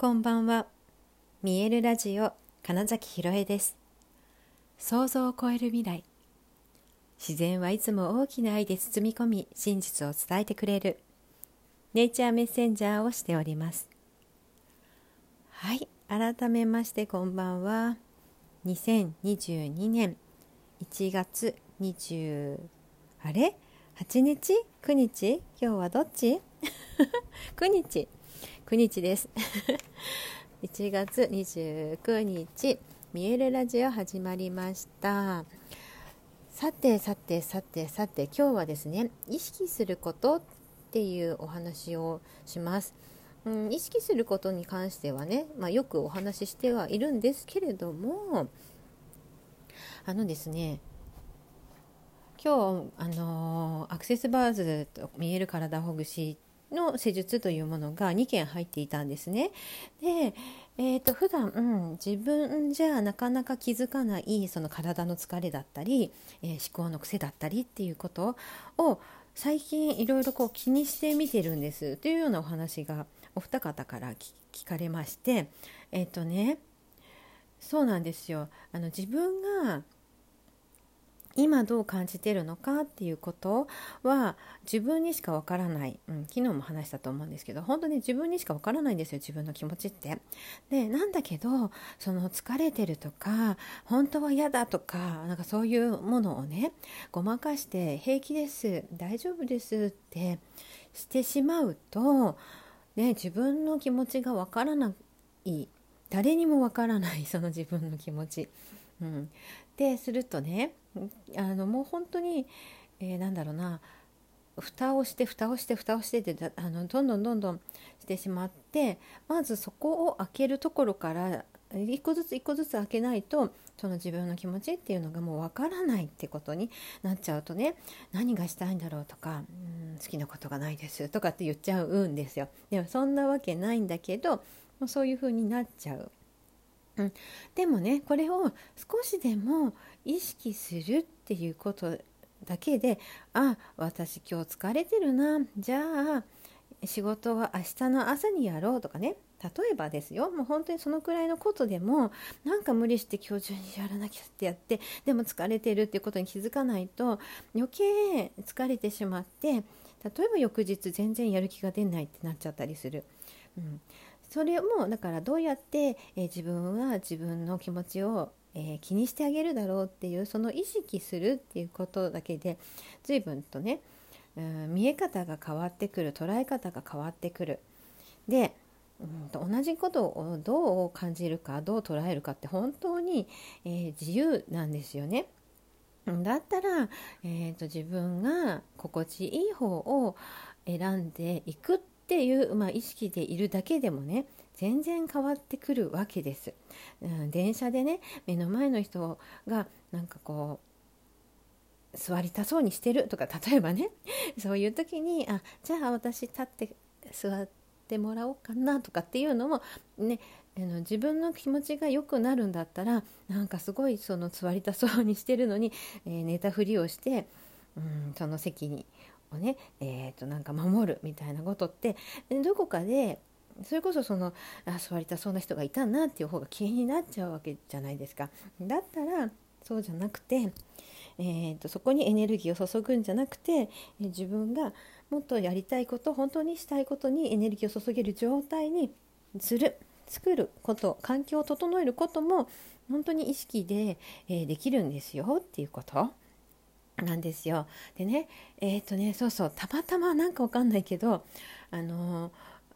こんばんは。見えるラジオ金崎ひろえです。想像を超える未来。自然はいつも大きな愛で包み込み、真実を伝えてくれる。ネイチャーメッセンジャーをしております。はい、改めましてこんばんは。2022年1月20あれ ?8 日 ?9 日今日はどっち ?9 日29日です。1月29日見えるラジオ始まりました。さてさてさてさて今日はですね意識することっていうお話をします、うん、意識することに関してはね、まあ、よくお話ししてはいるんですけれどもあのですね今日、あのー、アクセスバーズと見える体ほぐしの施術というものが2件入っていたんですね。で、えーと、普段、うん、自分じゃなかなか気づかないその体の疲れだったり、えー、思考の癖だったりっていうことを最近いろいろこう気にしてみてるんですというようなお話がお二方から聞かれましてえっ、ー、とねそうなんですよあの自分が今どう感じてるのかっていうことは自分にしかわからない、うん、昨日も話したと思うんですけど本当に自分にしかわからないんですよ自分の気持ちって。でなんだけどその疲れてるとか本当は嫌だとかなんかそういうものをねごまかして平気です大丈夫ですってしてしまうと、ね、自分の気持ちがわからない誰にもわからないその自分の気持ち。うん、でするとねあのもう本当に、えー、なんだろうな蓋をして蓋をして蓋をしてってあのどんどんどんどんしてしまってまずそこを開けるところから一個ずつ一個ずつ開けないとその自分の気持ちっていうのがもうわからないってことになっちゃうとね何がしたいんだろうとかうん好きなことがないですとかって言っちゃうんですよ。でもそんなわけないんだけどもうそういう風になっちゃう。うん、でもねこれを少しでも意識するっていうことだけであ私今日疲れてるなじゃあ仕事は明日の朝にやろうとかね。例えばですよもう本当にそのくらいのことでもなんか無理して今日中にやらなきゃってやってでも疲れてるっていうことに気づかないと余計疲れてしまって例えば翌日全然やる気が出ないってなっちゃったりする。うん、それもだからどうやって、えー、自分は自分の気持ちを、えー、気にしてあげるだろうっていうその意識するっていうことだけで随分とね、うん、見え方が変わってくる捉え方が変わってくる。でうんと同じことをどう感じるかどう捉えるかって本当に、えー、自由なんですよね。だったら、えーと、自分が心地いい方を選んでいくっっていう、まあ、意識でいるだけでもね全然変わってくるわけです。うん、電車でね目の前の人がなんかこう座りたそうにしてるとか例えばねそういう時にあじゃあ私立って座ってもらおうかなとかっていうのもねあの自分の気持ちが良くなるんだったらなんかすごいその座りたそうにしてるのに、えー、寝たふりをして、うん、その席にをね、えー、となんか守るみたいなことってどこかでそれこそそのあ座りたそうな人がいたなっていう方が気になっちゃうわけじゃないですか。だったらそうじゃなくて、えーと、そこにエネルギーを注ぐんじゃなくて自分がもっとやりたいこと本当にしたいことにエネルギーを注げる状態にする作ること環境を整えることも本当に意識で、えー、できるんですよっていうこと。なんですよ。でねえっ、ー、とねそうそうたまたまなんかわかんないけどあのー、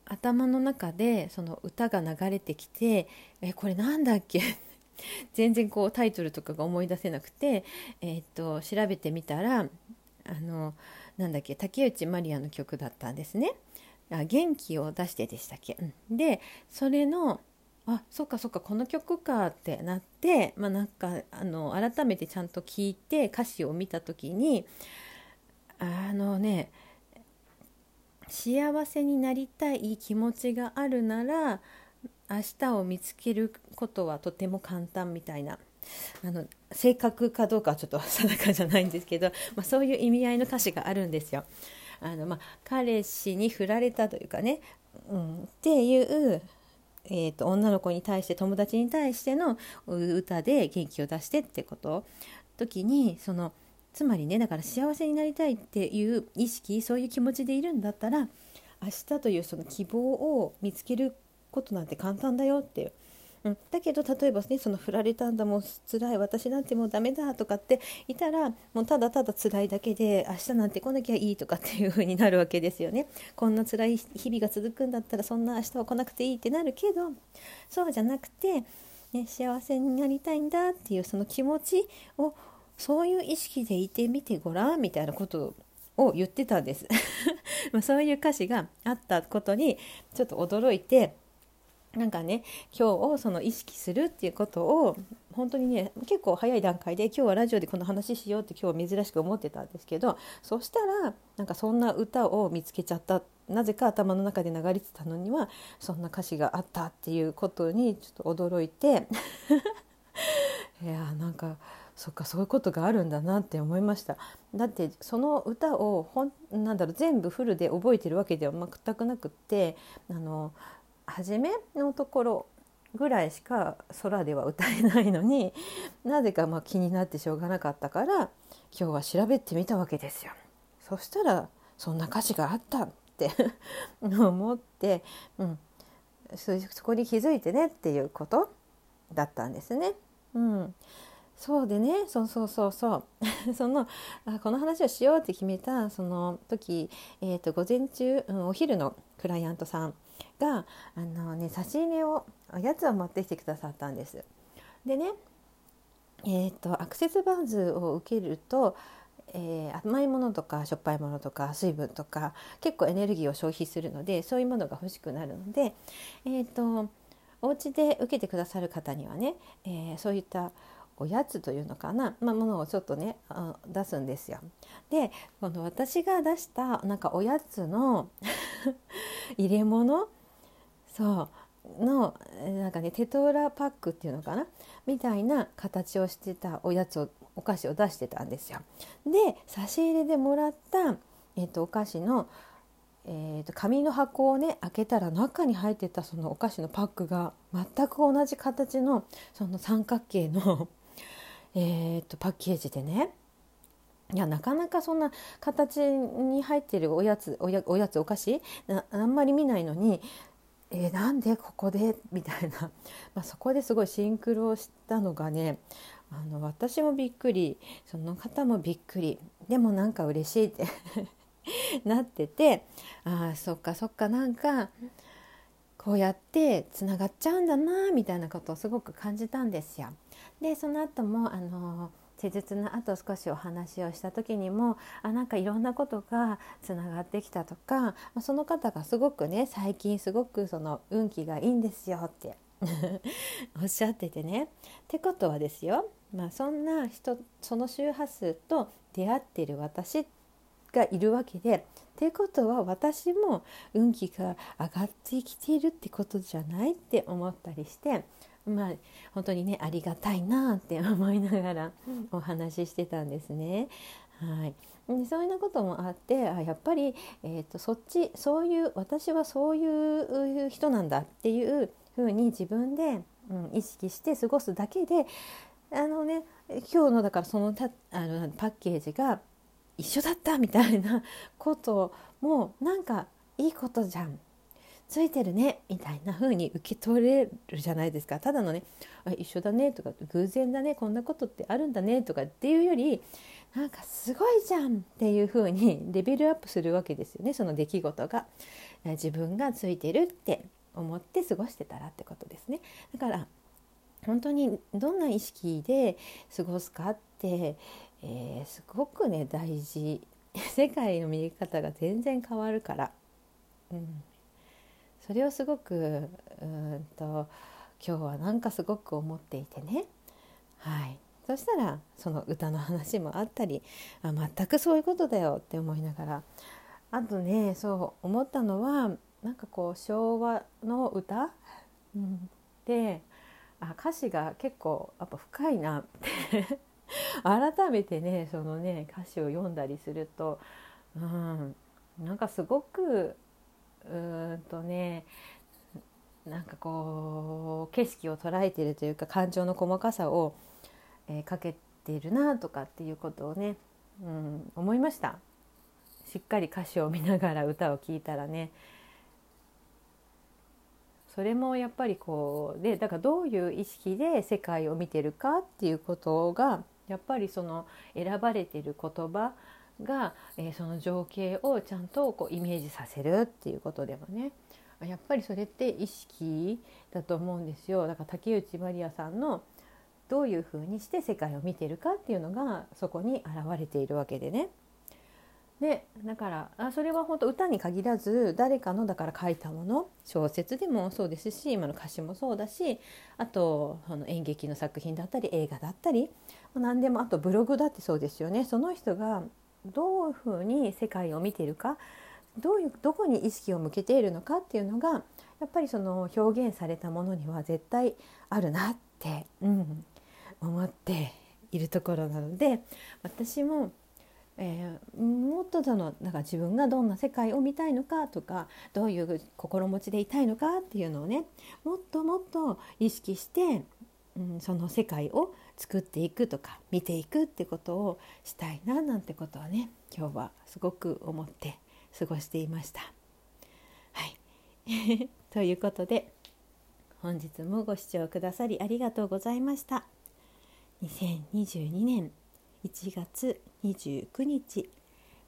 頭の中でその歌が流れてきてえこれなんだっけ？全然こうタイトルとかが思い出せなくて、えーと、調べてみたらあのなんだっけ竹内まりやの曲だったんですね。あ元気を出してでしたっけ、うん、でそれのあそっかそっかこの曲かってなってまあなんかあの改めてちゃんと聞いて歌詞を見た時にあのね幸せになりたい気持ちがあるなら明日を見つけることはとても簡単みたいなあの正確かどうかはちょっと定かじゃないんですけど、まあ、そういう意味合いの歌詞があるんですよ。あのまあ、彼氏に振られたというかね、うん、っていうえーと、女の子に対して友達に対しての歌で元気を出してってこと時にそのつまりねだから幸せになりたいっていう意識そういう気持ちでいるんだったら明日というその希望を見つけることなんて簡単だよっていう。うん、だけど例えばねその振られたんだもう辛い私なんてもうダメだとかっていたらもうただただ辛いだけで明日なんて来なきゃいいとかっていう風になるわけですよね。こんな辛い日々が続くんだったらそんな明日は来なくていいってなるけどそうじゃなくて、ね、幸せになりたいんだっていうその気持ちをそういう意識でいてみてごらんみたいなことを言ってたんです。まそういう歌詞があったことにちょっと驚いてなんかね今日をその意識するっていうことを本当にね結構早い段階で今日はラジオでこの話しようって今日は珍しく思ってたんですけどそしたらなんかそんな歌を見つけちゃった。なぜか頭の中で流れてたのにはそんな歌詞があったっていうことにちょっと驚いて。いやなんかそっかそういうことがあるんだなって思いました。だってその歌をほんなんだろう全部フルで覚えてるわけでは全くなくってあの初めのところぐらいしか空では歌えないのに なぜかま気になってしょうがなかったから今日は調べてみたわけですよ。そしたらそんな歌詞があったって 思って、うん、そこに気づいてねっていうことだったんですね。うん、そうでねそうそうそうそう そのあこの話をしようって決めたその時、えーと、午前中、うん、お昼のクライアントさんがあの、ね、差し入れをおやつを持ってきてくださったんです。でね、えーと、アクセスバーズを受けると、えー、甘いものとかしょっぱいものとか水分とか結構エネルギーを消費するのでそういうものが欲しくなるので、えーと、お家で受けてくださる方にはね、えー、そういったおやつというのかな、まあ、ものをちょっとね出すんですよ。でこの私が出したなんかおやつの 入れ物そうのなんかねテトラパックっていうのかなみたいな形をしてたおやつをお菓子を出してたんですよ。で差し入れでもらった、えーと、お菓子の、えーと、紙の箱をね開けたら中に入ってたそのお菓子のパックが全く同じ形のその三角形の えとパッケージでねいやなかなかそんな形に入ってるおやつおやおやつお菓子あんまり見ないのにえー、なんでここで？みたいな、まあ、そこですごいシンクロをしたのがねあの私もびっくり。その方もびっくり。でもなんか嬉しいって なっててああそっかそっかなんかこうやってつながっちゃうんだなみたいなことをすごく感じたんですよ。でその後もあの施術の後少しお話をした時にもあなんかいろんなことがつながってきたとかその方がすごくね最近すごくその運気がいいんですよって おっしゃっててね。ってことはですよ、まあ、そんな人その周波数と出会ってる私がいるわけでってことは私も運気が上がってきているってことじゃないって思ったりしてまあ本当にねありがたいなって思いながらお話ししてたんですね。はい、でそういうなこともあってあやっぱり、えーと、そっちそういう私はそういう人なんだっていうふうに自分で、うん、意識して過ごすだけであのね今日のだからそのたあのパッケージが一緒だったみたいなこともなんかいいことじゃんついてるねみたいな風に受け取れるじゃないですか。ただのねあ一緒だねとか偶然だねこんなことってあるんだねとかっていうよりなんかすごいじゃんっていう風に レベルアップするわけですよねその出来事が。自分がついてるって思って過ごしてたらってことですね。だから本当にどんな意識で過ごすかって、えー、すごくね大事。世界の見え方が全然変わるから、うん、それをすごくうんと今日はなんかすごく思っていてね。はい。そしたらその歌の話もあったりあ全くそういうことだよって思いながら。あとねそう思ったのはなんかこう昭和の歌、うん、であ歌詞が結構やっぱ深いなって。改めてねそのね歌詞を読んだりすると、うん、なんかすごくうんとねなんかこう景色を捉えてるというか感情の細かさを、えー、かけてるなとかっていうことをね、うん、思いました。しっかり歌詞を見ながら歌を聴いたらね。それもやっぱりこうでだからどういう意識で世界を見てるかっていうことがやっぱりその選ばれてる言葉が、えー、その情景をちゃんとこうイメージさせるっていうことでもね。やっぱりそれって意識だと思うんですよ。だから竹内まりやさんのどういうふうにして世界を見てるかっていうのがそこに現れているわけでね。でだからあそれは本当歌に限らず誰かのだから書いたもの小説でもそうですし今の歌詞もそうだしあとその演劇の作品だったり映画だったり何でもあとブログだってそうですよね。その人がどういうふうに世界を見ているかどういうどこに意識を向けているのかっていうのがやっぱりその表現されたものには絶対あるなって、うん、思っているところなので私もえー、もっとそのなんか自分がどんな世界を見たいのかとかどういう心持ちでいたいのかっていうのをねもっともっと意識して、うん、その世界を作っていくとか見ていくってことをしたいななんてことはね今日はすごく思って過ごしていました。はい ということで本日もご視聴くださりありがとうございました。2022年1月29日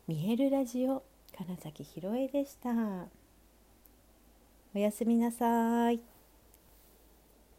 見えるラジオ金崎ひろえでしたおやすみなさい